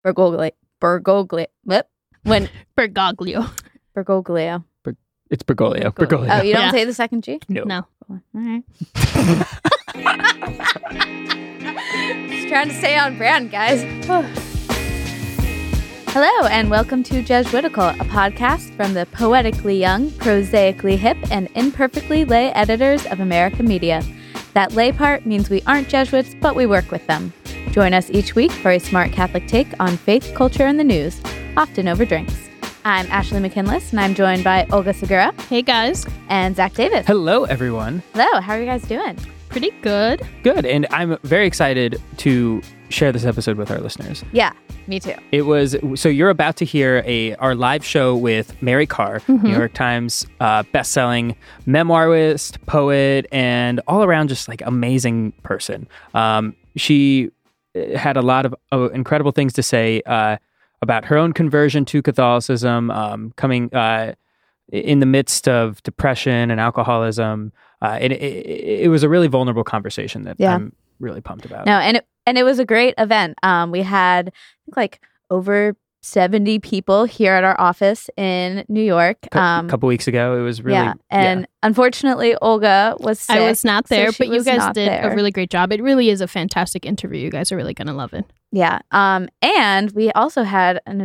Bergoglio. Bergoglio. Whip. When Bergoglio. Bergoglio. It's Bergoglio. Bergoglio. Oh, you don't Yeah. say the second G? no. No. All right. Just trying to stay on brand, guys. Hello, and welcome to Jesuitical, a podcast from the poetically young, prosaically hip, and imperfectly lay editors of America Media. That lay part means we aren't Jesuits, but we work with them. Join us each week for a smart Catholic take on faith, culture, and the news, often over drinks. I'm Ashley McKinless, and I'm joined by Olga Segura Hey guys. and Zach Davis. Hello, everyone. Hello, how are you guys doing? Pretty good. Good. And I'm very excited to share this episode with our listeners. Yeah, me too. It was so you're about to hear a our live show with Mary Karr, New York Times uh, best-selling memoirist, poet, and all around just like amazing person. Um, she had a lot of uh, incredible things to say uh, about her own conversion to Catholicism, um, coming uh, in the midst of depression and alcoholism. Uh, it, it, it was a really vulnerable conversation that Yeah. I'm really pumped about. No, and it and it was a great event. Um, we had I think like over seventy people here at our office in New York. a Um, couple weeks ago, it was really yeah, and unfortunately, Olga was sick. I was not there, she but you guys did there. a really great job. It really is a fantastic interview. You guys are really going to love it. Yeah. Um, and we also had an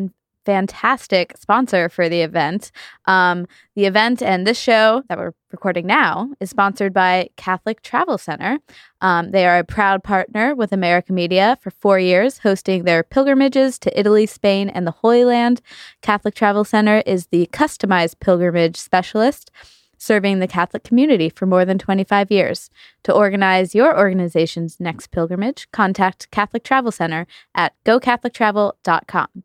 fantastic sponsor for the event. Um, the event and this show that we're recording now is sponsored by Catholic Travel Center. Um, they are a proud partner with America Media for four years, hosting their pilgrimages to Italy, Spain, and the Holy Land. Catholic Travel Center is the customized pilgrimage specialist serving the Catholic community for more than 25 years. To organize your organization's next pilgrimage, contact Catholic Travel Center at gocatholictravel.com.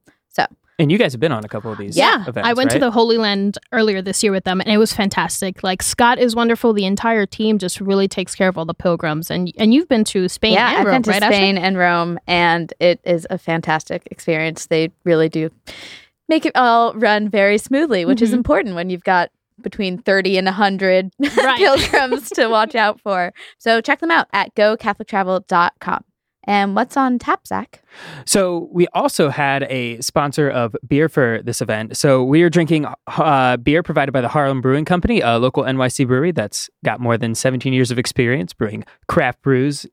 So, And you guys have been on a couple of these Yeah, events. I went to the Holy Land earlier this year with them, and it was fantastic. Like Scott is wonderful. The entire team just really takes care of all the pilgrims, and and you've been to Spain yeah, and I've Rome, been to right? Ashley? Spain and Rome, and it is a fantastic experience. They really do make it all run very smoothly, which is Mhm. important when you've got between 30 and 100 Right. pilgrims to watch out for. So check them out at gocatholictravel.com. And what's on tap, Zach? So we also had a sponsor of beer for this event. So we are drinking uh, beer provided by the Harlem Brewing Company, a local NYC brewery that's got more than 17 years of experience brewing craft brews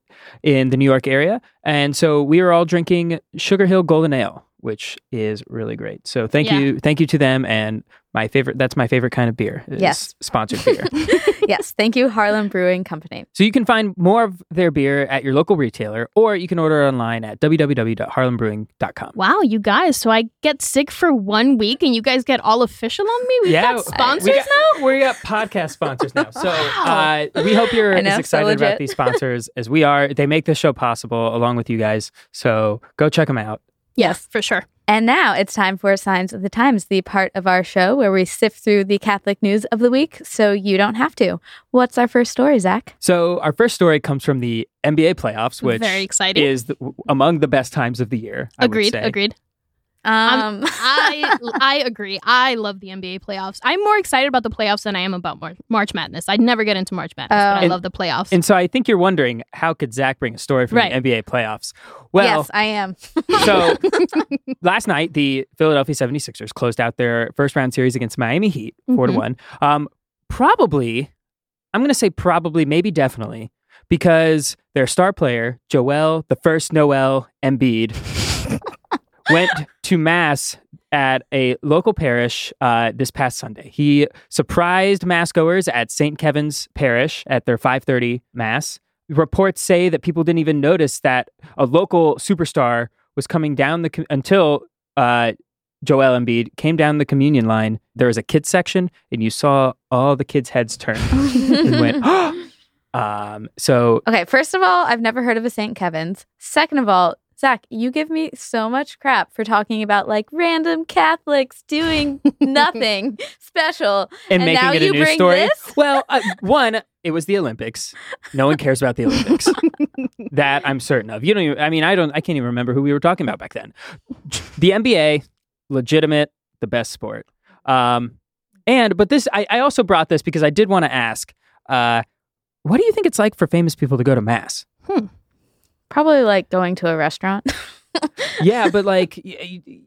in the New York area. And so we are all drinking Sugar Hill Golden Ale, which is really great. So thank Yeah. you, thank you to them. And my favorite, that's my favorite kind of beer. is Yes. sponsored beer. yes, thank you, Harlem Brewing Company. So you can find more of their beer at your local retailer, or you can order online at www.harlembrewing.com. Wow, you guys! So I get sick for one week, and you guys get all official on me. We got sponsors we got, now. We got podcast sponsors now. So uh, we hope you're I know, as so excited about these sponsors as we are. They make this show possible along with you guys. So go check them out. Yes, for sure. And now it's time for Signs of the Times, the part of our show where we sift through the Catholic news of the week so you don't have to. What's our first story, Zach? So our first story comes from the NBA playoffs, which Very exciting. is the, among the best times of the year. I would agreed. say. Agreed. Um, I I agree. I love the NBA playoffs. I'm more excited about the playoffs than I am about Mar- March Madness. I'd never get into March Madness, but I Oh. love the playoffs. And so I think you're wondering how could Zach bring a story from Right. the NBA playoffs? Well, yes, I am. So last night, the Philadelphia 76ers closed out their first round series against Miami Heat, 4 to Mhm. 1. Um, probably, I'm going to say probably, maybe definitely, because their star player, Joel, the first Noel Embiid, went to Mass at a local parish uh, this past Sunday. He surprised mass goers at St. Kevin's Parish at their 5:30 mass. Reports say that people didn't even notice that a local superstar was coming down the co- until uh, Joel Embiid came down the communion line. There was a kids section, and you saw all the kids' heads turn and went. um, so Okay, first of all, I've never heard of a St. Kevin's. Second of all, Zach, you give me so much crap for talking about like random Catholics doing nothing special. and, And making now it a you news bring story. this? Well, uh, one, it was the Olympics. No one cares about the Olympics. that I'm certain of. You don't. Even, I mean, I don't. I can't even remember who we were talking about back then. The NBA, legitimate, the best sport. Um, and but this, I, I also brought this because I did want to ask, uh, what do you think it's like for famous people to go to mass? Probably like going to a restaurant. yeah, but like, y- y-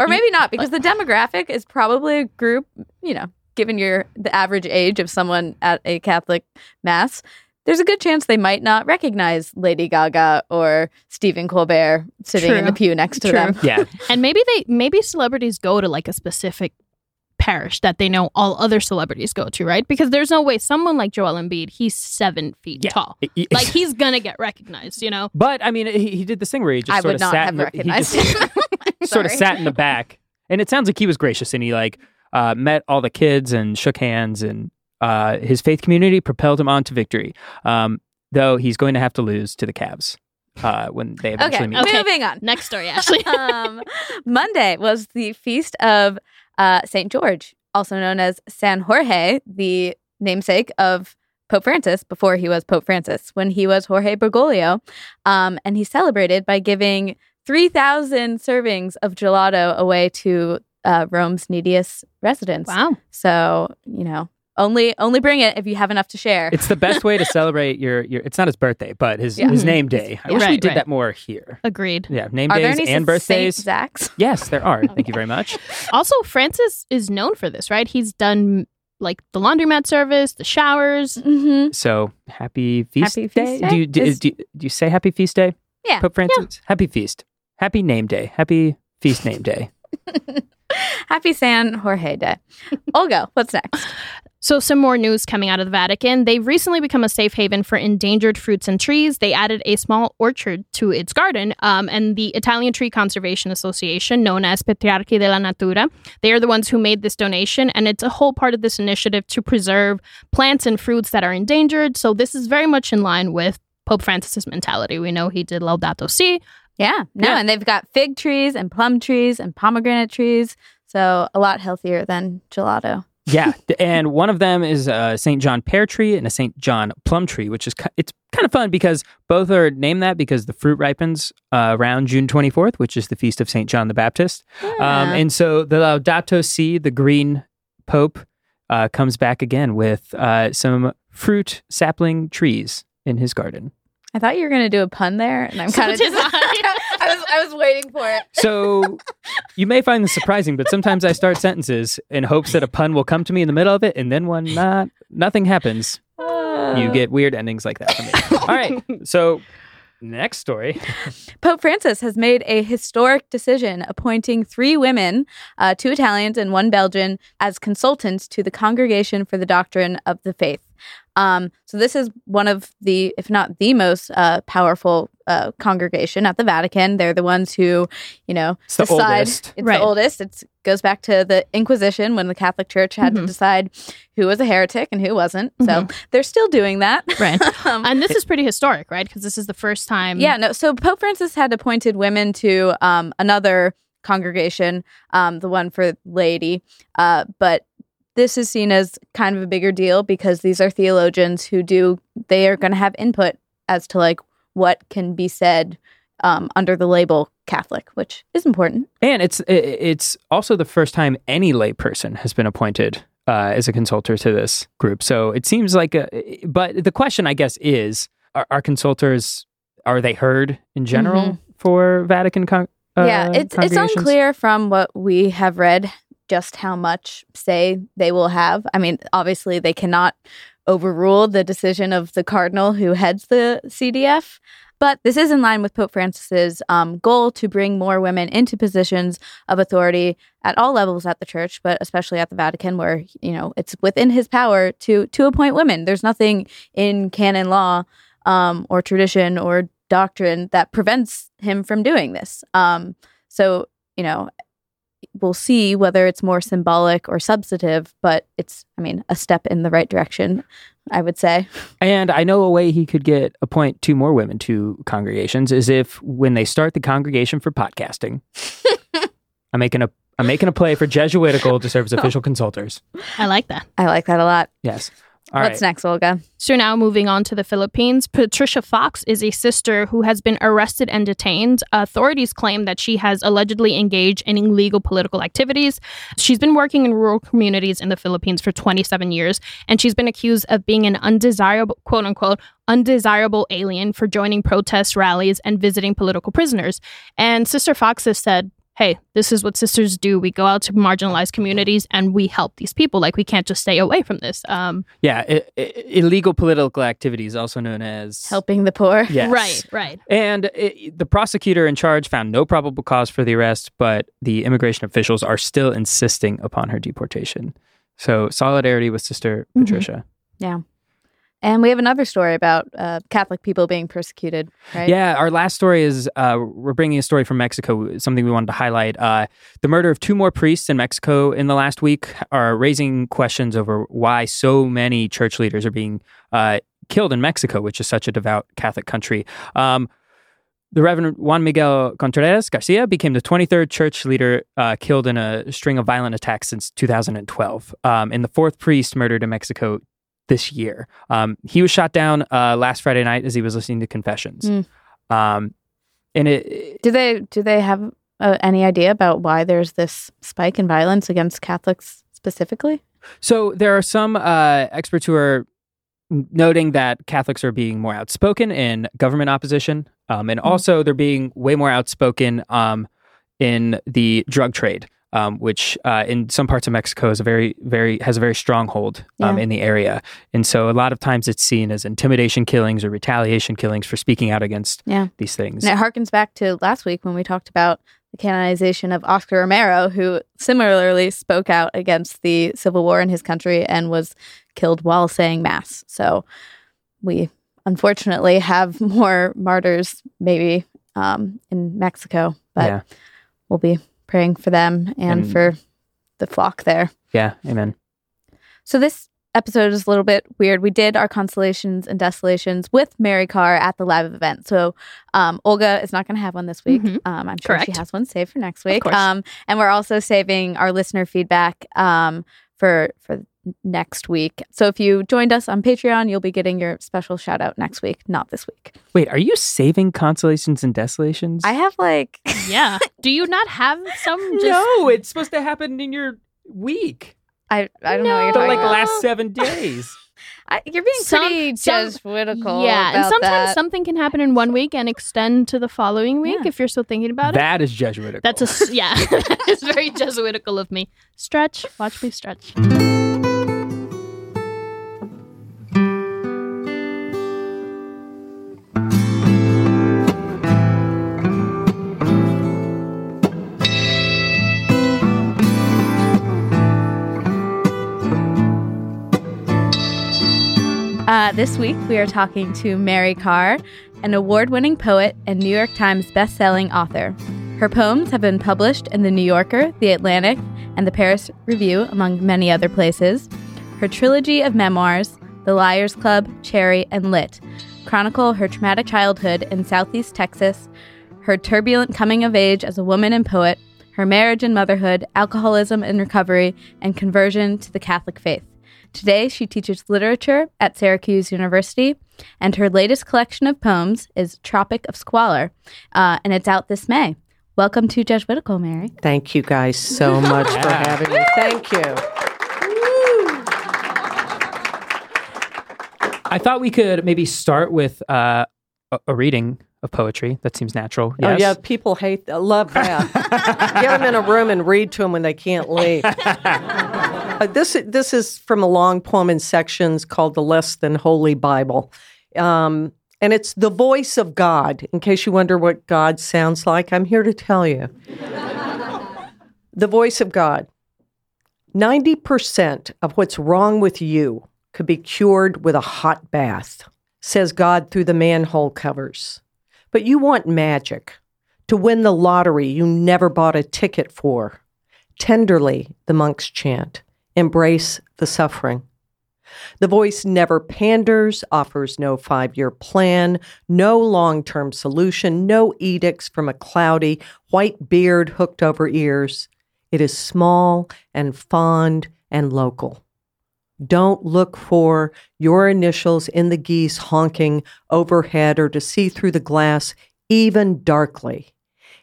or maybe not because the demographic is probably a group you know given your the average age of someone at a catholic mass there's a good chance they might not recognize lady gaga or stephen colbert sitting in the pew next to True. them yeah, And maybe they maybe celebrities go to like a specific parish that they know all other celebrities go to, right? Because there's no way someone like Joel Embiid, he's seven feet Yeah. tall. Y- y- Like he's gonna get recognized, you know? But I mean, he, he did this thing where he just i sort would of not sat have in the, he recognized just him sort of sat in the back, and it sounds like he was gracious and he like uh, met all the kids and shook hands, and uh, his faith community propelled him on to victory. Um, though he's going to have to lose to the Cavs uh, when they eventually okay meet. Okay. moving on Next story, Ashley. um, Monday was the feast of uh, St. George, also known as San Jorge, the namesake of Pope Francis before he was Pope Francis, when he was Jorge Bergoglio. Um, and he celebrated by giving 3,000 servings of gelato away to uh, Rome's neediest residents. wow. So, you know, only only bring it if you have enough to share. It's the best way to celebrate your, your it's not his birthday, but his, Yeah. his name day. I Yeah. wish we did right. that more here. Agreed. Yeah, name Are there days any and birthdays. Saint Zach's? Yes, there are. Thank you very much. Also, Francis is known for this, right? He's done like the laundromat service, the showers. Mm-hmm. So happy feast Happy day. feast day? Do you do, Is- do, you- do you say happy feast day? Yeah. Pope Francis. Happy feast. Happy name day. Happy feast name day. Happy San Jorge Day. Olga, what's next? So, some more news coming out of the Vatican. They've recently become a safe haven for endangered fruits and trees. They added a small orchard to its garden, um, and the Italian Tree Conservation Association, known as Patriarchi della Natura, they are the ones who made this donation, and it's a whole part of this initiative to preserve plants and fruits that are endangered. So, this is very much in line with Pope Francis's mentality. We know he did Laudato Si. Yeah, no, Yeah. and they've got fig trees and plum trees and pomegranate trees, so a lot healthier than gelato. Yeah, and one of them is a St. John pear tree and a St. John plum tree, which is it's kind of fun because both are named that because the fruit ripens uh, around June 24th, which is the feast of St. John the Baptist. Um, and so the Laudato Si, the green pope, uh, comes back again with uh, some fruit sapling trees in his garden. I thought you were going to do a pun there, and I'm kind of did just. I. Was I was waiting for it. So you may find this surprising, but sometimes I start sentences in hopes that a pun will come to me in the middle of it, and then when not nothing happens, you get weird endings like that from me. All right, so next story. Pope Francis has made a historic decision appointing three women, uh, two Italians and one Belgian, as consultants to the Congregation for the Doctrine of the Faith. Um, so this is one of the, if not the most uh, powerful uh, congregation at the Vatican. They're the ones who, you know, It's the decide. oldest. It's Right. the oldest. It goes back to the Inquisition when the Catholic Church had to Mhm. decide who was a heretic and who wasn't. So Mhm. they're still doing that. Right. Um, And this is pretty historic, right? Because this is the first time. yeah, no. So Pope Francis had appointed women to um, another congregation, um, the one for laity. Uh, but this is seen as kind of a bigger deal because these are theologians who do they are going to have input as to like what can be said um, under the label Catholic, which is important. And it's it's also the first time any layperson has been appointed uh, as a consultor to this group. So it seems like a. But the question, I guess, is: Are, are consultors are they heard in general for Vatican? Con- uh, Mm-hmm. yeah, it's it's unclear from what we have read just how much say they will have. I mean, obviously they cannot overrule the decision of the cardinal who heads the CDF. But this is in line with Pope Francis's um, goal to bring more women into positions of authority at all levels at the church, but especially at the Vatican, where you know it's within his power to to appoint women. There's nothing in canon law um, or tradition or doctrine that prevents him from doing this. Um, so you know, we'll see whether it's more symbolic or substantive, but it's, I mean, a step in the right direction, I would say. And I know a way he could get appoint two more women to congregations is if when they start the congregation for podcasting, I'm making a I'm making a play for Jesuitical to serve as official oh. consultors. I like that. I like that a lot. Yes. All What's right. next, Olga? So now moving on to the Philippines, Patricia Fox is a sister who has been arrested and detained. Authorities claim that she has allegedly engaged in illegal political activities. She's been working in rural communities in the Philippines for 27 years, and she's been accused of being an undesirable, quote unquote, undesirable alien for joining protest rallies and visiting political prisoners. And Sister Fox has said, Hey, this is what sisters do. We go out to marginalized communities and we help these people. Like, we can't just stay away from this. Um, Yeah, i- i- illegal political activities, also known as Helping the poor. Yes. Right, right. And it, the prosecutor in charge found no probable cause for the arrest, but the immigration officials are still insisting upon her deportation. So solidarity with Sister Mhm. Patricia. And we have another story about uh, Catholic people being persecuted, right? Yeah, our last story is uh, we're bringing a story from Mexico, something we wanted to highlight. Uh, the murder of two more priests in Mexico in the last week are raising questions over why so many church leaders are being uh, killed in Mexico, which is such a devout Catholic country. Um, the Reverend Juan Miguel Contreras Garcia became the 23rd church leader uh, killed in a string of violent attacks since 2012, um, and the fourth priest murdered in Mexico this year. Um, he was shot down uh, last Friday night as he was listening to confessions. Mm. Um, and it, Do they do they have uh, any idea about why there's this spike in violence against Catholics specifically? so there are some uh, experts who are noting that Catholics are being more outspoken in government opposition, um, and also they're being way more outspoken um, in the drug trade. Um, which uh, in some parts of Mexico is a very, very has a very strong hold um, Yeah. in the area, and so a lot of times it's seen as intimidation killings or retaliation killings for speaking out against Yeah. these things. And it harkens back to last week when we talked about the canonization of Oscar Romero, who similarly spoke out against the civil war in his country and was killed while saying mass. So we unfortunately have more martyrs maybe um, in Mexico, but yeah, we'll be praying for them and, And- for the flock there. yeah, amen. So this episode is a little bit weird. We did our consolations and desolations with Mary Karr at the live event. So um, Olga is not going to have one this week. Mhm. Um, I'm sure she has one saved for next week. course. Um, and we're also saving our listener feedback um, for for next week. So if you joined us on Patreon, you'll be getting your special shout out next week, not this week. Wait, are you saving consolations and desolations? I have like Yeah. Do you not have some just no, it's supposed to happen in your week, I I don't know what you're talking like about. last seven days. I, you're being Some- pretty some- Jesuitical. Yeah, and sometimes that. something can happen in one week and extend to the following week Yeah. if you're still thinking about it. that is Jesuitical. That's a yeah. it's very Jesuitical of me. Stretch. Watch me stretch. Uh, this week, we are talking to Mary Karr, an award winning poet and New York Times best-selling author. Her poems have been published in The New Yorker, The Atlantic, and The Paris Review, among many other places. Her trilogy of memoirs, The Liars Club, Cherry, and Lit, chronicle her traumatic childhood in Southeast Texas, her turbulent coming of age as a woman and poet, her marriage and motherhood, alcoholism and recovery, and conversion to the Catholic faith. Today, she teaches literature at Syracuse University, and her latest collection of poems is Tropic of Squalor, uh, and it's out this May. Welcome to Jesuitical, Mary. Thank you guys so much for having me. Thank you. I thought we could maybe start with uh, a, a reading of poetry. That seems natural. Oh yeah, people hate love that. Get them in a room and read to them when they can't leave. Uh, this this is from a long poem in sections called the Less Than Holy Bible, um, and it's the voice of God. In case you wonder what God sounds like, I'm here to tell you. the voice of God. Ninety percent of what's wrong with you could be cured with a hot bath, says God through the manhole covers. But you want magic to win the lottery you never bought a ticket for. Tenderly, the monks chant, embrace the suffering. The voice never panders, offers no five year plan, no long term solution, no edicts from a cloudy, white beard hooked over ears. It is small and fond and local. Don't look for your initials in the geese honking overhead or to see through the glass, even darkly.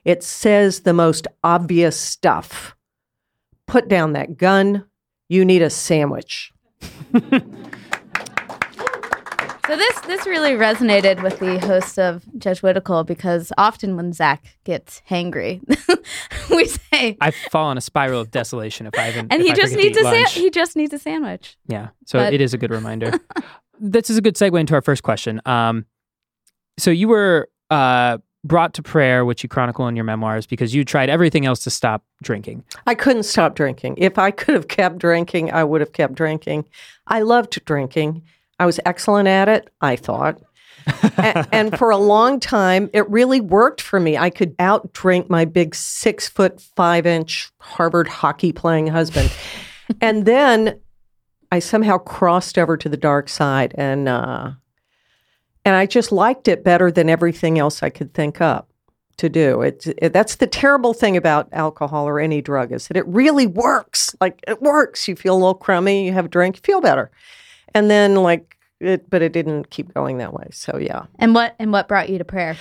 It says the most obvious stuff. Put down that gun. You need a sandwich. So this this really resonated with the host of Jesuitical because often when Zach gets hangry, we say, I fall in a spiral of desolation if I haven't. and he just needs a sa- he just needs a sandwich. Yeah. So But- it is a good reminder. this is a good segue into our first question. Um, so you were uh, brought to prayer, which you chronicle in your memoirs, because you tried everything else to stop drinking. I couldn't stop drinking. If I could have kept drinking, I would have kept drinking. I loved drinking. I was excellent at it, I thought. A- and for a long time, it really worked for me. I could out drink my big six foot five inch Harvard hockey playing husband. and then I somehow crossed over to the dark side and uh, and I just liked it better than everything else I could think up to do. It, it that's the terrible thing about alcohol or any drug is that it really works. Like it works. You feel a little crummy, you have a drink, you feel better. And then like it but it didn't keep going that way. So yeah. And what and what brought you to prayer?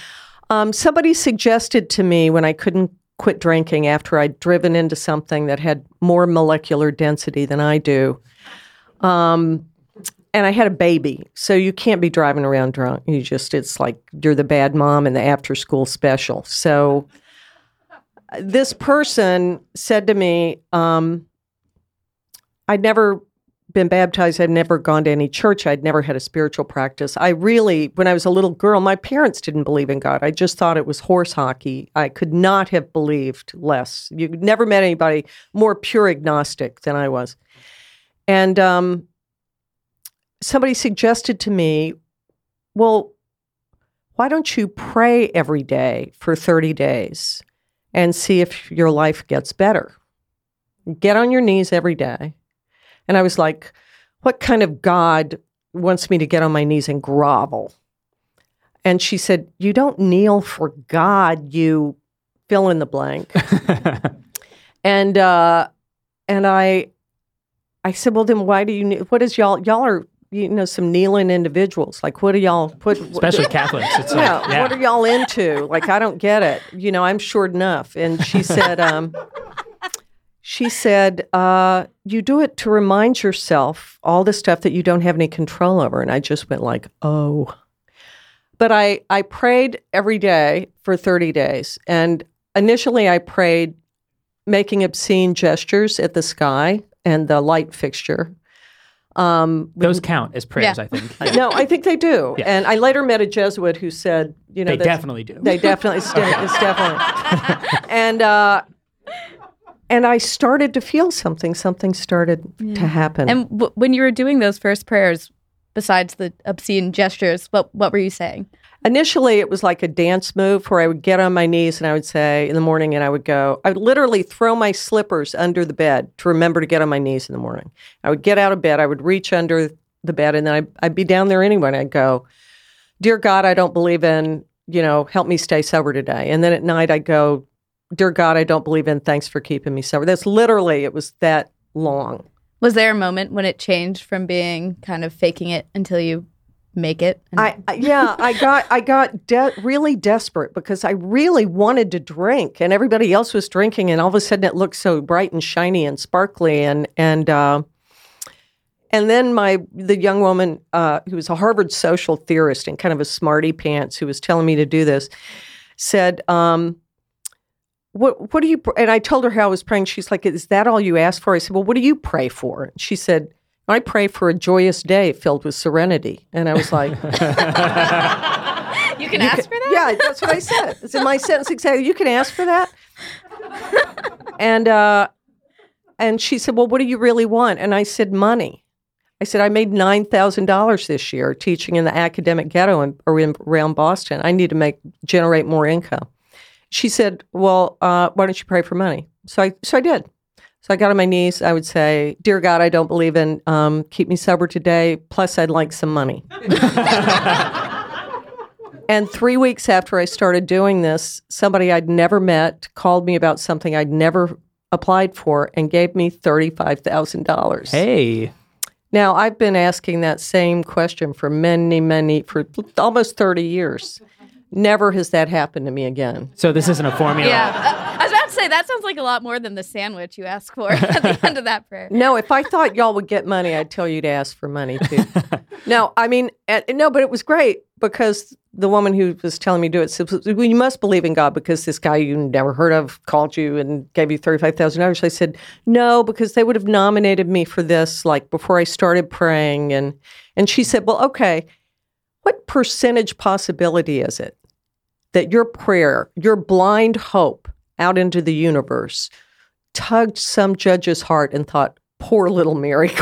Um, somebody suggested to me when I couldn't quit drinking after I'd driven into something that had more molecular density than I do. Um, and I had a baby, so you can't be driving around drunk. You just, it's like you're the bad mom in the after school special. So uh, this person said to me, um, I'd never been baptized. I'd never gone to any church. I'd never had a spiritual practice. I really, when I was a little girl, my parents didn't believe in God. I just thought it was horse hockey. I could not have believed less. You never met anybody more pure agnostic than I was. And um, somebody suggested to me, well, why don't you pray every day for 30 days and see if your life gets better? Get on your knees every day. And I was like, what kind of God wants me to get on my knees and grovel? And she said, You don't kneel for God, you fill in the blank. and uh, and I I said, Well then why do you what is y'all y'all are you know some kneeling individuals. Like what do y'all put Especially Catholics. It's like, yeah, yeah. what are y'all into? Like, I don't get it. You know, I'm short enough. And she said, um, she said, uh, you do it to remind yourself all the stuff that you don't have any control over. And I just went like, oh. But I, I prayed every day for 30 days. And initially I prayed making obscene gestures at the sky and the light fixture. Um, Those count as prayers, Yeah. I think. no, I think they do. Yeah. And I later met a Jesuit who said, you know, they definitely do. they definitely, it's, de- it's definitely. and uh, and I started to feel something. Something started to happen. And w- when you were doing those first prayers, besides the obscene gestures, what what were you saying? Initially, it was like a dance move where I would get on my knees and I would say in the morning, and I would go. I would literally throw my slippers under the bed to remember to get on my knees in the morning. I would get out of bed. I would reach under the bed, and then I'd, I'd be down there anyway. And I'd go, "Dear God, I don't believe in you know, help me stay sober today." And then at night, I'd go, "Dear God, I don't believe in thanks for keeping me sober." That's literally it was that long. Was there a moment when it changed from being kind of faking it until you make it? And- I, I yeah, I got I got de- really desperate because I really wanted to drink, and everybody else was drinking, and all of a sudden it looked so bright and shiny and sparkly, and and uh, and then my the young woman uh, who was a Harvard social theorist and kind of a smarty pants who was telling me to do this said. Um, what what do you pr-" and I told her how I was praying. She's like, "Is that all you asked for?" I said, "Well, what do you pray for?" She said, "I pray for a joyous day filled with serenity." And I was like, you can ask for that. yeah, that's what I said. It's in my sentence exactly. You can ask for that. and uh, and she said, "Well, what do you really want?" And I said, "Money." I said, "I made nine thousand dollars this year teaching in the academic ghetto in, around Boston. I need to make generate more income." She said, "Well, uh, why don't you pray for money?" So I so I did. So I got on my knees. I would say, "Dear God, I don't believe in um, keep me sober today. Plus, I'd like some money." And three weeks after I started doing this, somebody I'd never met called me about something I'd never applied for and gave me $35,000. hey. Now, I've been asking that same question for many, many, for almost 30 years. Never has that happened to me again. So this isn't a formula. Yeah. Uh, I was about to say, that sounds like a lot more than the sandwich you ask for at the end of that prayer. No, if I thought y'all would get money, I'd tell you to ask for money too. no, I mean, uh, no, but it was great because the woman who was telling me to do it said, well, "You must believe in God because this guy you never heard of called you and gave you thirty-five thousand dollars." I said, "No, because they would have nominated me for this like before I started praying." And and she said, "Well, okay, what percentage possibility is it that your prayer, your blind hope out into the universe, tugged some judge's heart and thought, poor little Mary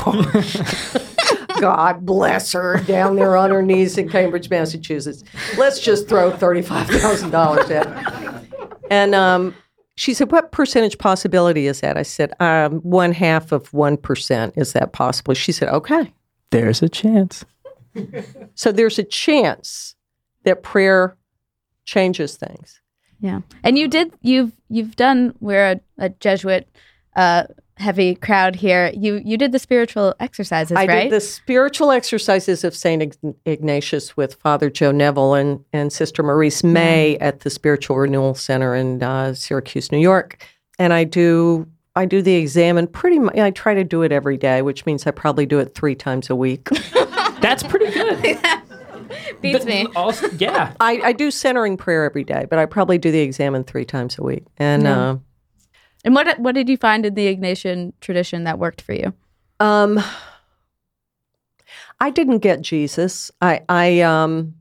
God bless her down there on her knees in Cambridge, Massachusetts. Let's just throw $35,000 at her. And um, she said, What percentage possibility is that? I said, um, One half of 1%. Is that possible? She said, Okay. There's a chance. So there's a chance that prayer changes things. Yeah, and you did you've you've done we're a, a Jesuit uh, heavy crowd here. You you did the spiritual exercises, I right? did the spiritual exercises of St. Ignatius with Father Joe Neville and, and Sister Maurice May at the Spiritual Renewal Center in uh, Syracuse, New York. And I do I do the exam and pretty much I try to do it every day, which means I probably do it three times a week. That's pretty good. Beats But me. Also, yeah. I, I do centering prayer every day, but I probably do the examen three times a week. And uh, And what what did you find in the Ignatian tradition that worked for you? Um, I didn't get Jesus. I I um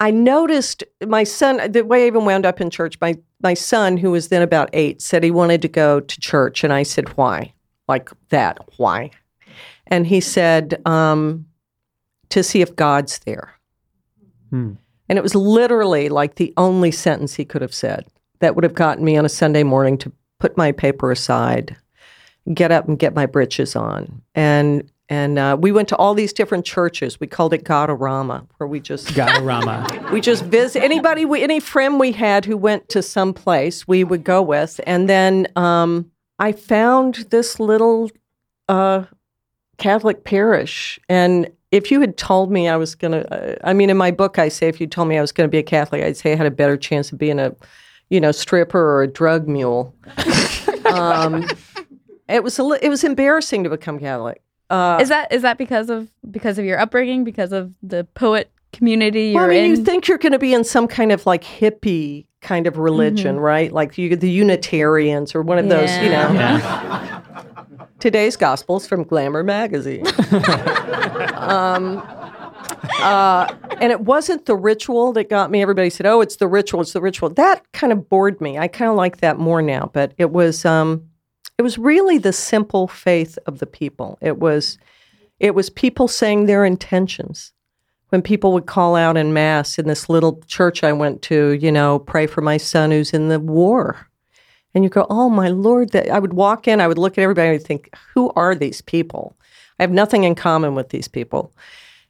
I noticed my son the way I even wound up in church. My my son, who was then about eight, said he wanted to go to church, and I said, "Why? Like that? Why?" And he said, um, "To see if God's there." Hmm. And it was literally like the only sentence he could have said that would have gotten me on a Sunday morning to put my paper aside, get up and get my britches on. And and uh, we went to all these different churches. We called it Godorama, where we just Gatorama. we just visit anybody, we, any friend we had who went to some place, we would go with. And then um, I found this little uh, Catholic parish, and if you had told me I was going to, uh, I mean, in my book, I say if you told me I was going to be a Catholic, I'd say I had a better chance of being a, you know, stripper or a drug mule. um, it was a, it was embarrassing to become Catholic. Uh, Is that is that because of because of your upbringing, because of the poet community you're well, I mean, in? you think you're going to be in some kind of like hippie kind of religion, right? Like you, the Unitarians or one of those, you know. Yeah. Today's Gospels from Glamour magazine. um, uh, and it wasn't the ritual that got me. Everybody said, "Oh, it's the ritual. It's the ritual." That kind of bored me. I kind of like that more now. But it was, um, it was really the simple faith of the people. It was, it was people saying their intentions. When people would call out in mass in this little church I went to, you know, pray for my son who's in the war. And you go, oh my lord! That I would walk in, I would look at everybody, and I'd think, who are these people? I have nothing in common with these people.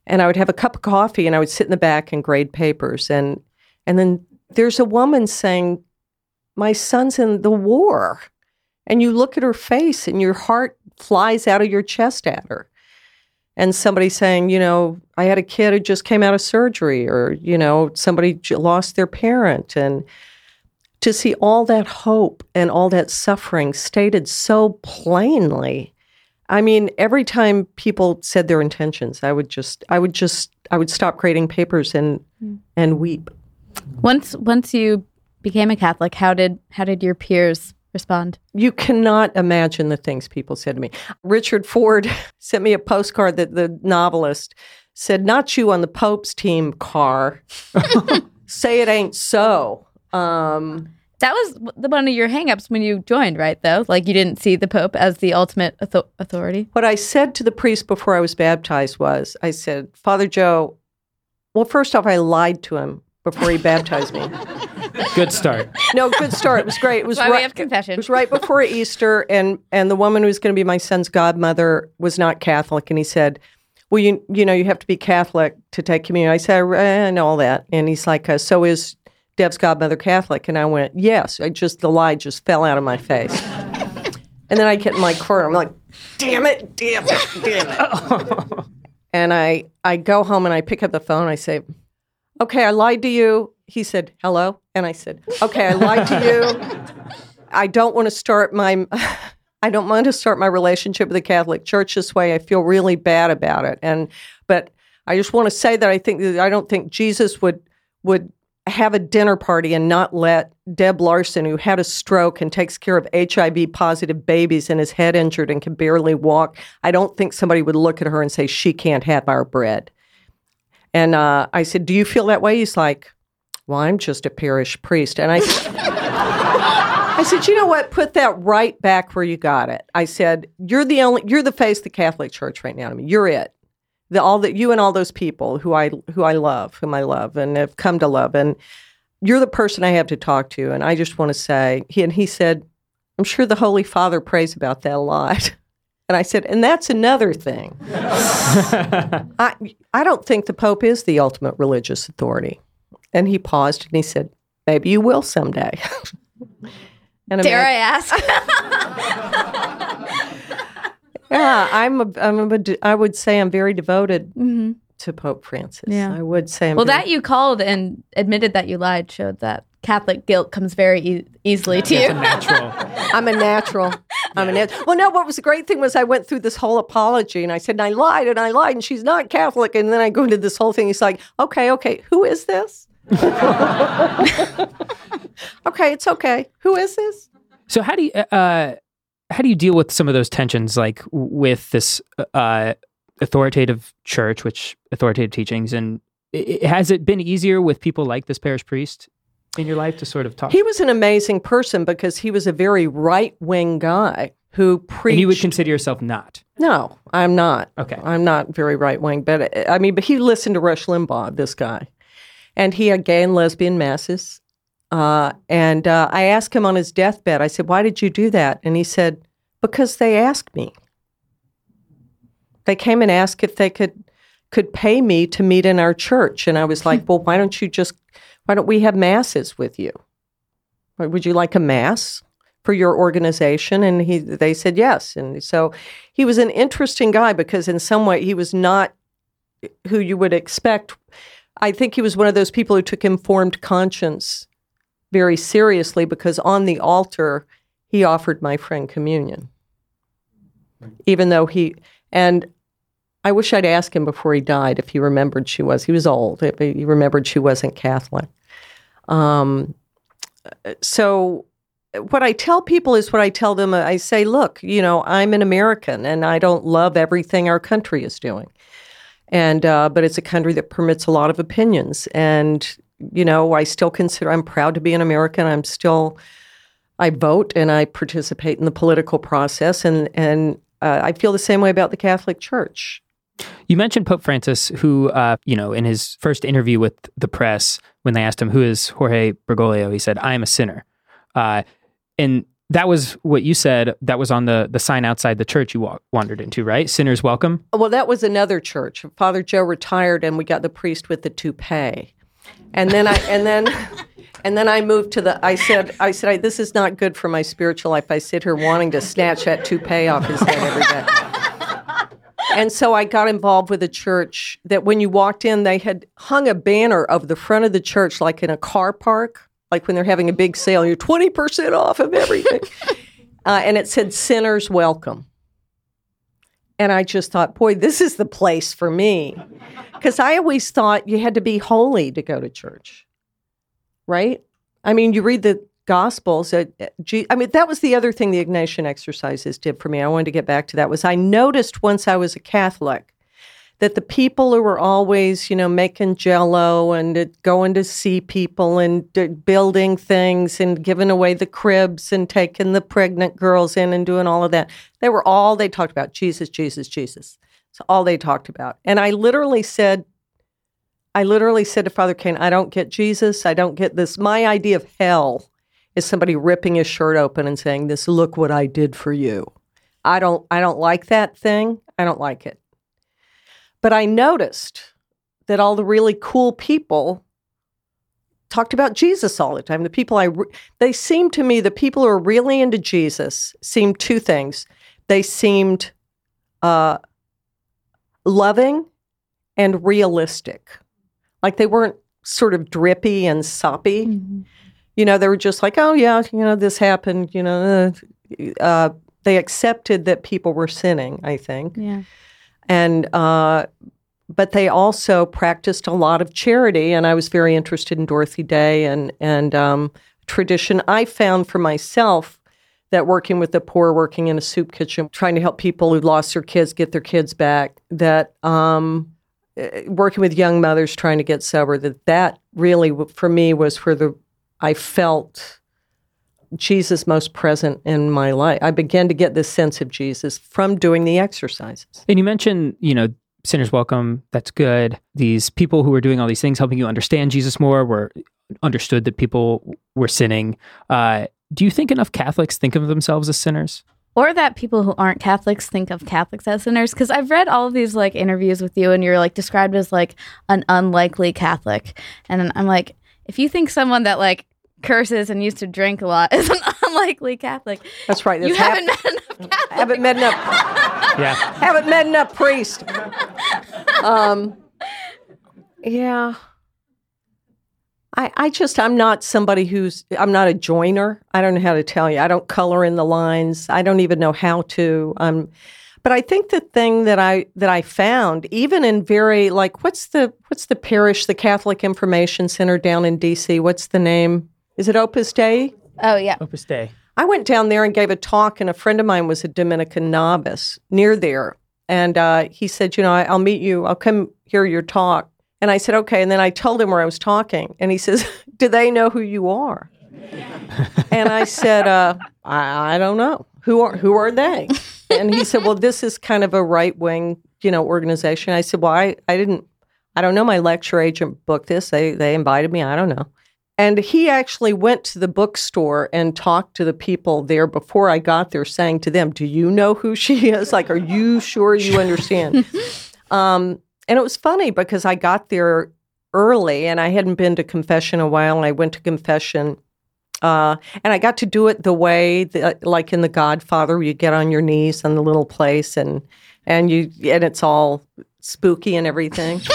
And I would have a cup of coffee, and I would sit in the back and grade papers, and and then there's a woman saying, my son's in the war, and you look at her face, and your heart flies out of your chest at her. And somebody saying, you know, I had a kid who just came out of surgery, or you know, somebody j- lost their parent, and to see all that hope and all that suffering stated so plainly. I mean, every time people said their intentions, I would just, I would just, I would stop grading papers and hmm. and weep. once once you became a Catholic, how did how did your peers respond? You cannot imagine the things people said to me. Richard Ford sent me a postcard that the novelist said, "Not you on the Pope's team, Karr. Say it ain't so." Um, That was the one of your hangups when you joined, right? Though, like you didn't see the Pope as the ultimate author- authority. What I said to the priest before I was baptized was, I said, Father Joe, well, first off, I lied to him before he baptized me. Good start. No, good start. It was great. It was That's why we right, have confession. it was right before Easter, and and the woman who was going to be my son's godmother was not Catholic, and he said, "Well, you you know you have to be Catholic to take communion." I said, "I know all that," and he's like, uh, "So is Deb's godmother Catholic?" And I went, "Yes." I just the lie just fell out of my face, and then I get in my car. I'm like, damn it, damn it, damn it. and I, I go home and I pick up the phone. And I say, okay, I lied to you. He said, hello. And I said, okay, I lied to you. I don't want to start my, I don't want to start my relationship with the Catholic Church this way. I feel really bad about it. And, but I just want to say that I think that I don't think Jesus would, would have a dinner party and not let Deb Larson, who had a stroke and takes care of HIV positive babies and is head injured and can barely walk, I don't think somebody would look at her and say, she can't have our bread. And uh, I said, Do you feel that way? He's like, Well, I'm just a parish priest. And I said, I said, you know what? Put that right back where you got it. I said, you're the only, you're the face of the Catholic Church right now to me. You're it the, all that you and all those people who I who I love, whom I love and have come to love, and you're the person I have to talk to. And I just want to say, he and he said, I'm sure the Holy Father prays about that a lot. And I said, and that's another thing. I I don't think the Pope is the ultimate religious authority. And he paused and he said, Maybe you will someday. and Dare I ask? yeah, I'm a, I'm a, I would say I'm very devoted mm-hmm. to Pope Francis. Yeah. I would say. I'm well, very, that you called and admitted that you lied showed that Catholic guilt comes very e- easily to you. natural. I'm a natural. I'm a natural. Well, no. What was the great thing was I went through this whole apology and I said and I lied and I lied and she's not Catholic and then I go into this whole thing. He's like, okay, okay, who is this? okay, it's okay. Who is this? So how do you? Uh, how do you deal with some of those tensions, like with this uh, authoritative church, which authoritative teachings, and it, has it been easier with people like this parish priest in your life to sort of talk? He was an amazing person because he was a very right wing guy who preached. And you would consider yourself not? No, I'm not. Okay, I'm not very right wing, but I mean, but he listened to Rush Limbaugh, this guy, and he had gay and lesbian masses. Uh, and uh, I asked him on his deathbed, I said, Why did you do that? And he said, Because they asked me. They came and asked if they could could pay me to meet in our church. And I was like, Well, why don't you just why don't we have masses with you? Would you like a mass for your organization? And he they said yes. And so he was an interesting guy because in some way he was not who you would expect. I think he was one of those people who took informed conscience very seriously because on the altar, he offered my friend communion. Even though he, and I wish I'd asked him before he died if he remembered she was. He was old. If he remembered she wasn't Catholic. Um, so, what I tell people is what I tell them. I say, look, you know, I'm an American and I don't love everything our country is doing. And, uh, but it's a country that permits a lot of opinions. And you know, I still consider I'm proud to be an American. I'm still I vote and I participate in the political process, and and uh, I feel the same way about the Catholic Church. You mentioned Pope Francis, who, uh, you know, in his first interview with the press, when they asked him who is Jorge Bergoglio, he said, "I am a sinner," uh, and that was what you said. That was on the the sign outside the church you wa- wandered into, right? Sinners welcome. Well, that was another church. Father Joe retired, and we got the priest with the toupee. And then I and then and then I moved to the. I said I said this is not good for my spiritual life. I sit here wanting to snatch that toupee off his head every day. And so I got involved with a church that when you walked in, they had hung a banner of the front of the church, like in a car park, like when they're having a big sale, you're 20% off of everything. uh, and it said, Sinners Welcome. And I just thought, boy, this is the place for me. Because I always thought you had to be holy to go to church, right? I mean, you read the Gospels. Uh, I mean, that was the other thing the Ignatian exercises did for me. I wanted to get back to that. Was I noticed once I was a Catholic that the people who were always, you know, making jello and going to see people and building things and giving away the cribs and taking the pregnant girls in and doing all of that, they were all they talked about Jesus, Jesus, Jesus. It's all they talked about. And I literally said, I literally said to Father Kane, I don't get Jesus. I don't get this. My idea of hell is somebody ripping his shirt open and saying, This, look what I did for you. I don't I don't like that thing. I don't like it. But I noticed that all the really cool people talked about Jesus all the time. The people I, re- they seemed to me, the people who are really into Jesus seemed two things they seemed uh, loving and realistic. Like they weren't sort of drippy and soppy. Mm-hmm. You know, they were just like, oh, yeah, you know, this happened. You know, uh, uh, they accepted that people were sinning, I think. Yeah. And, uh, but they also practiced a lot of charity. And I was very interested in Dorothy Day and, and um, tradition. I found for myself that working with the poor, working in a soup kitchen, trying to help people who lost their kids get their kids back, that um, eh, working with young mothers trying to get sober, that that really for me was for the I felt Jesus most present in my life. I began to get this sense of Jesus from doing the exercises. And you mentioned, you know, sinners welcome. That's good. These people who were doing all these things, helping you understand Jesus more, were understood that people were sinning. Uh, do you think enough Catholics think of themselves as sinners? Or that people who aren't Catholics think of Catholics as sinners. Because I've read all of these like interviews with you, and you're like described as like an unlikely Catholic, and I'm like, if you think someone that like curses and used to drink a lot is an unlikely Catholic, That's right. you hap- haven't met enough Catholics. haven't met enough Yeah. haven't met enough priest. Um, yeah. I, I just I'm not somebody who's I'm not a joiner. I don't know how to tell you. I don't color in the lines. I don't even know how to. Um, but I think the thing that I that I found, even in very like what's the what's the parish, the Catholic Information Center down in D.C. What's the name? Is it Opus Dei? Oh yeah, Opus Dei. I went down there and gave a talk, and a friend of mine was a Dominican novice near there. And uh, he said, You know, I, I'll meet you, I'll come hear your talk. And I said, Okay. And then I told him where I was talking. And he says, Do they know who you are? and I said, uh, I, I don't know. Who are, who are they? And he said, Well, this is kind of a right wing, you know, organization. I said, Well, I, I didn't, I don't know. My lecture agent booked this. They, they invited me. I don't know. And he actually went to the bookstore and talked to the people there before I got there, saying to them, Do you know who she is? Like, are you sure you understand? um, and it was funny because I got there early and I hadn't been to confession a while. And I went to confession. Uh, and I got to do it the way, that, like in The Godfather, where you get on your knees in the little place and and you and it's all spooky and everything.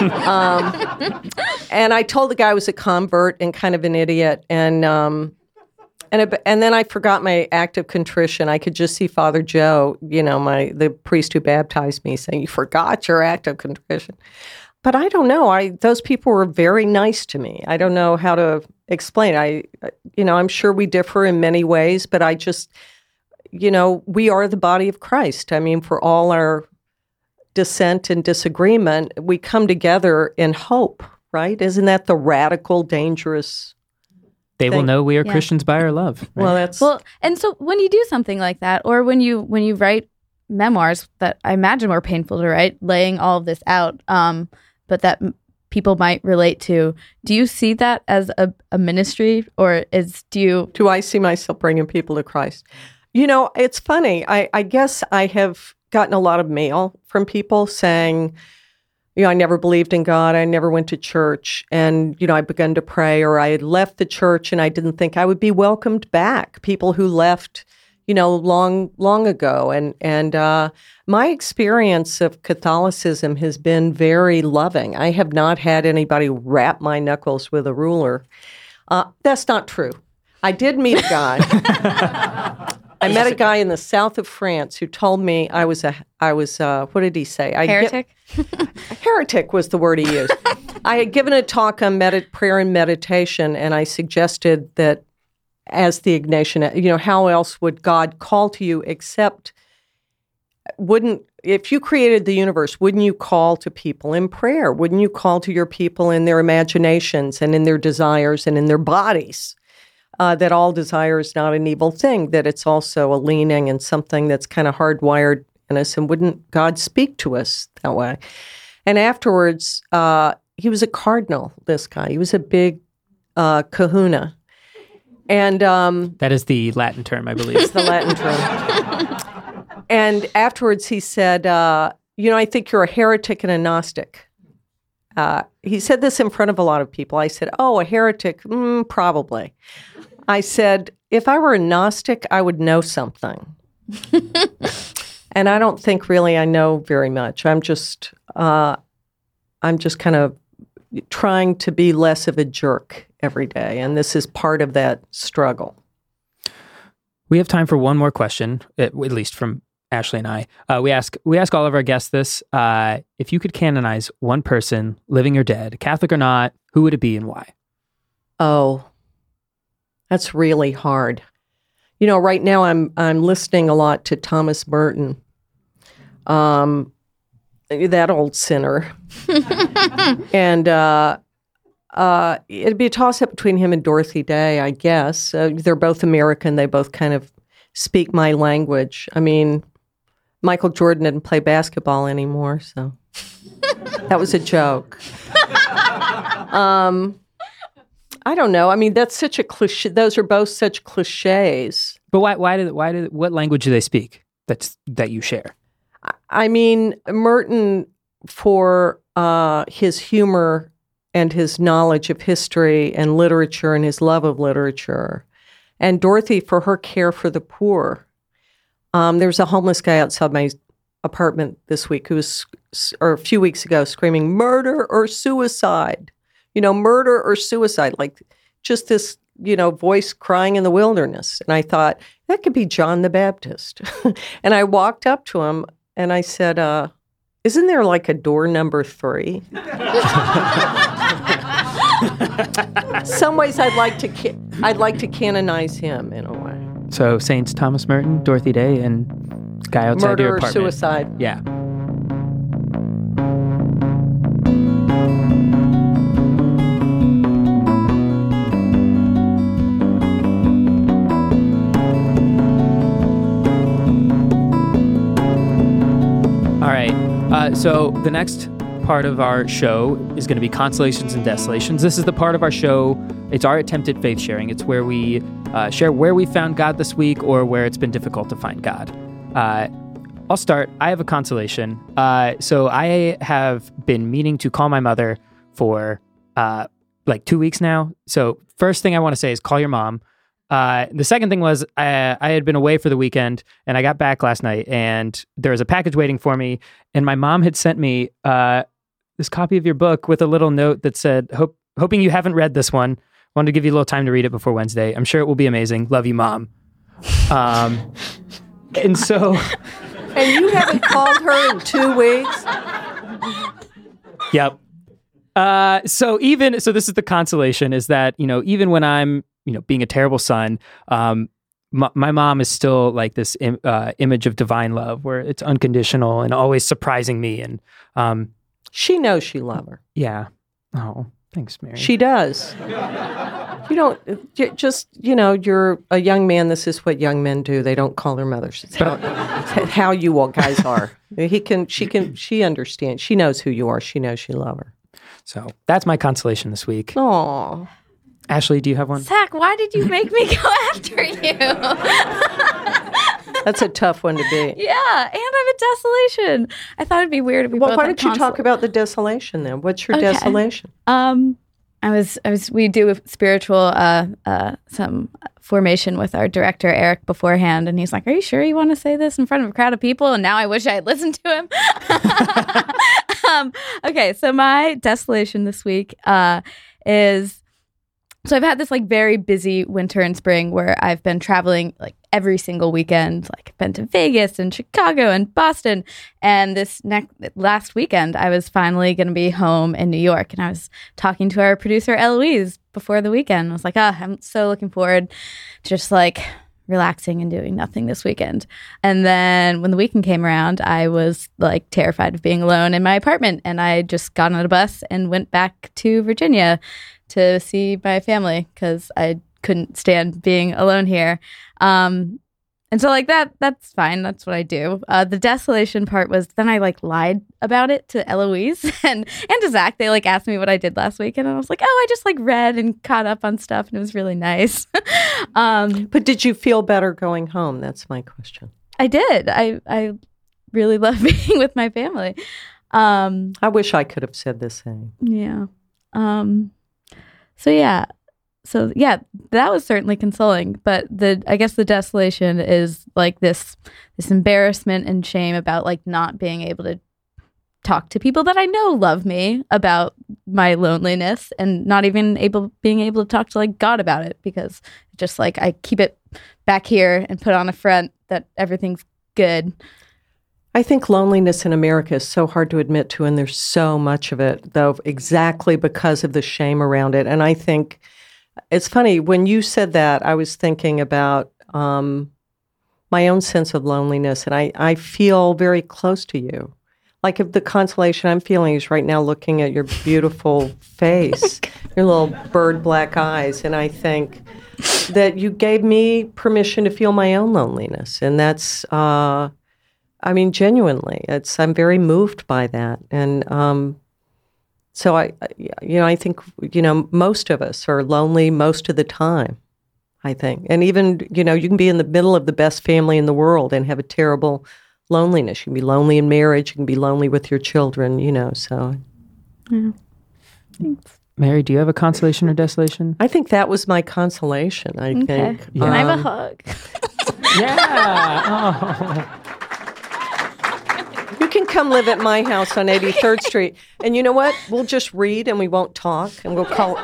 um, and I told the guy I was a convert and kind of an idiot, and um, and it, and then I forgot my act of contrition. I could just see Father Joe, you know, my the priest who baptized me, saying, "You forgot your act of contrition." But I don't know. I those people were very nice to me. I don't know how to explain. I, you know, I'm sure we differ in many ways, but I just, you know, we are the body of Christ. I mean, for all our dissent and disagreement, we come together in hope, right? Isn't that the radical, dangerous? They will know we are Yeah. Christians by our love. right? Well, that's Well, and so when you do something like that, or when you when you write memoirs that I imagine were painful to write, laying all of this out, um, but that m- people might relate to, do you see that as a, a ministry, or is do you? do I see myself bringing people to Christ? You know, it's funny. I, I guess I have gotten a lot of mail from people saying, you know, I never believed in God. I never went to church. And, you know, I begun to pray, or I had left the church and I didn't think I would be welcomed back. People who left, you know, long, long ago. And, and, uh, my experience of Catholicism has been very loving. I have not had anybody wrap my knuckles with a ruler. Uh, that's not true. I did meet a guy. I met a guy in the south of France who told me I was a I was uh, what did he say? I get- Heretic? heretic was the word he used. I had given a talk on medit- prayer and meditation, and I suggested that as the Ignatian, you know, how else would God call to you except wouldn't if you created the universe, wouldn't you call to people in prayer? Wouldn't you call to your people in their imaginations and in their desires and in their bodies? Uh, that all desire is not an evil thing, that it's also a leaning and something that's kind of hardwired in us. And wouldn't God speak to us that way? And afterwards, uh, he was a cardinal, this guy. He was a big uh, kahuna. And um, that is the Latin term, I believe. It's the Latin term. and afterwards, he said, uh, You know, I think you're a heretic and a Gnostic. Uh, he said this in front of a lot of people. I said, Oh, a heretic? Mm, probably. I said, If I were a Gnostic, I would know something. and I don't think really I know very much. I'm just, uh, I'm just kind of trying to be less of a jerk every day, and this is part of that struggle. We have time for one more question, at, at least from Ashley and I. Uh, we ask we ask all of our guests this: uh, if you could canonize one person, living or dead, Catholic or not, who would it be and why? Oh, that's really hard. You know, right now I'm I'm listening a lot to Thomas Merton, um, that old sinner, and uh, uh, it'd be a toss up between him and Dorothy Day, I guess. Uh, they're both American. They both kind of speak my language. I mean, Michael Jordan didn't play basketball anymore, so that was a joke. um, I don't know. I mean, that's such a cliche. Those are both such cliches. But why? Why did? Why did? What language do they speak? That's that you share. I mean, Merton for uh, his humor and his knowledge of history and literature and his love of literature, and Dorothy for her care for the poor. Um, there was a homeless guy outside my apartment this week who was, or a few weeks ago, screaming "murder or suicide." You know, murder or suicide, like just this, you know, voice crying in the wilderness. And I thought that could be John the Baptist. and I walked up to him and I said, uh, "Isn't there like a door number three? Some ways I'd like to ca- I'd like to canonize him in a way. So Saints Thomas Merton, Dorothy Day, and guy outside Murder your or apartment. suicide. Yeah. Uh, so the next part of our show is going to be consolations and desolations. This is the part of our show. It's our attempt at faith sharing. It's where we uh, share where we found God this week or where it's been difficult to find God. Uh, I'll start. I have a consolation. Uh, so I have been meaning to call my mother for uh, like two weeks now. So first thing I want to say is call your mom. Uh, the second thing was I, I had been away for the weekend and I got back last night and there was a package waiting for me and my mom had sent me uh, this copy of your book with a little note that said, Hope, hoping you haven't read this one. Wanted to give you a little time to read it before Wednesday. I'm sure it will be amazing. Love you, mom. Um, and so, And you haven't called her in two weeks. yep. Uh, so even so, this is the consolation: is that you know even when I'm you know being a terrible son, um, my, my mom is still like this Im- uh, image of divine love, where it's unconditional and always surprising me. And um, She knows she loves her. yeah, oh, thanks, Mary. She does. You don't just you know you're a young man. This is what young men do. They don't call their mothers. It's how, it's how you all guys are. He can. She can. She understands. She knows who you are. She knows she love her. so that's my consolation this week. Oh, Ashley, do you have one? Zach, why did you make me go after you? that's a tough one to be. yeah, and I'm a desolation. I thought it'd be weird if we Well, both why had don't you talk about the desolation then? What's your Okay. desolation? Um, I was, I was. We do a spiritual, uh, uh, some formation with our director Eric beforehand, and he's like, "Are you sure you want to say this in front of a crowd of people?" And now I wish I had listened to him. um, okay, so my desolation this week uh, is so I've had this like very busy winter and spring where I've been traveling like every single weekend. Like I've been to Vegas and Chicago and Boston. And this next last weekend, I was finally going to be home in New York. And I was talking to our producer Eloise before the weekend. I was like, ah, I'm so looking forward to just like relaxing and doing nothing this weekend. And then when the weekend came around, I was like terrified of being alone in my apartment. And I just got on a bus and went back to Virginia to see my family because I couldn't stand being alone here. Um, and so like that, that's fine. That's what I do. Uh, the desolation part was then I like lied about it to Eloise and and to Zach. They like asked me what I did last week, and I was like, oh, I just like read and caught up on stuff, and it was really nice. um, But did you feel better going home? That's my question. I did. I I really love being with my family. Um, I wish I could have said the same. yeah. Um, so yeah, so yeah, that was certainly consoling. But the I guess the desolation is like this this embarrassment and shame about like not being able to talk to people that I know love me about my loneliness and not even able being able to talk to like God about it because just like I keep it back here and put on a front that everything's good. I think loneliness in America is so hard to admit to, and there's so much of it, though, exactly because of the shame around it. And I think it's funny when you said that, I was thinking about um, my own sense of loneliness, and I, I feel very close to you. Like if the consolation I'm feeling is right now looking at your beautiful face, your little bird black eyes, and I think that you gave me permission to feel my own loneliness, and that's. Uh, I mean, genuinely, it's I'm very moved by that, and um, so I, you know, I think you know most of us are lonely most of the time. I think, and even you know, you can be in the middle of the best family in the world and have a terrible loneliness. You can be lonely in marriage. You can be lonely with your children. You know, so. Yeah. Thanks. Mary, do you have a consolation or desolation? I think that was my consolation. I Okay. think. Can I have a Um, hug? yeah. Oh. You can come live at my house on 83rd Street, and you know what? We'll just read and we won't talk, and we'll call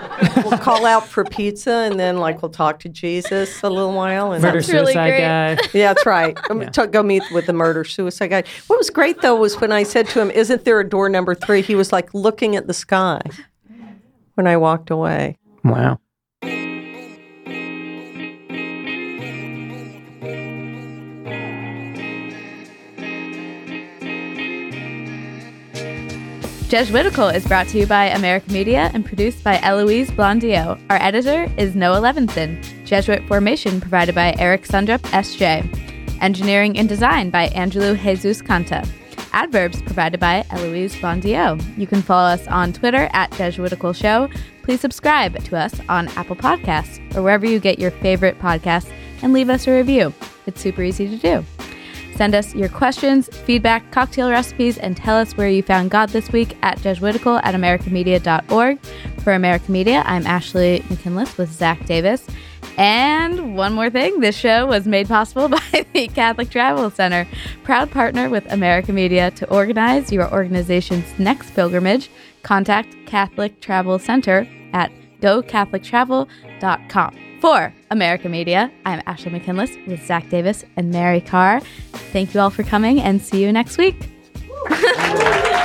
we'll call out for pizza, and then like we'll talk to Jesus a little while. And Murder That's really suicide guy. yeah, that's right. To go meet with the murder suicide guy. What was great though was when I said to him, "Isn't there a door number three? He was like looking at the sky when I walked away. Wow. Jesuitical is brought to you by America Media and produced by Eloise Blondiau. Our editor is Noah Levinson. Jesuit formation provided by Eric Sundrup, SJ. Engineering and design by Angelo Jesus Canta. Adverbs provided by Eloise Blondiau. You can follow us on Twitter at Jesuitical Show. Please subscribe to us on Apple Podcasts or wherever you get your favorite podcasts and leave us a review. It's super easy to do. Send us your questions, feedback, cocktail recipes, and tell us where you found God this week at Jesuitical at AmericaMedia.org. For America Media, I'm Ashley McKinless with Zach Davis. And one more thing this show was made possible by the Catholic Travel Center, proud partner with America Media to organize your organization's next pilgrimage. Contact Catholic Travel Center at gocatholictravel.com. For America Media, I'm Ashley McKinless with Zach Davis and Mary Karr. Thank you all for coming and see you next week.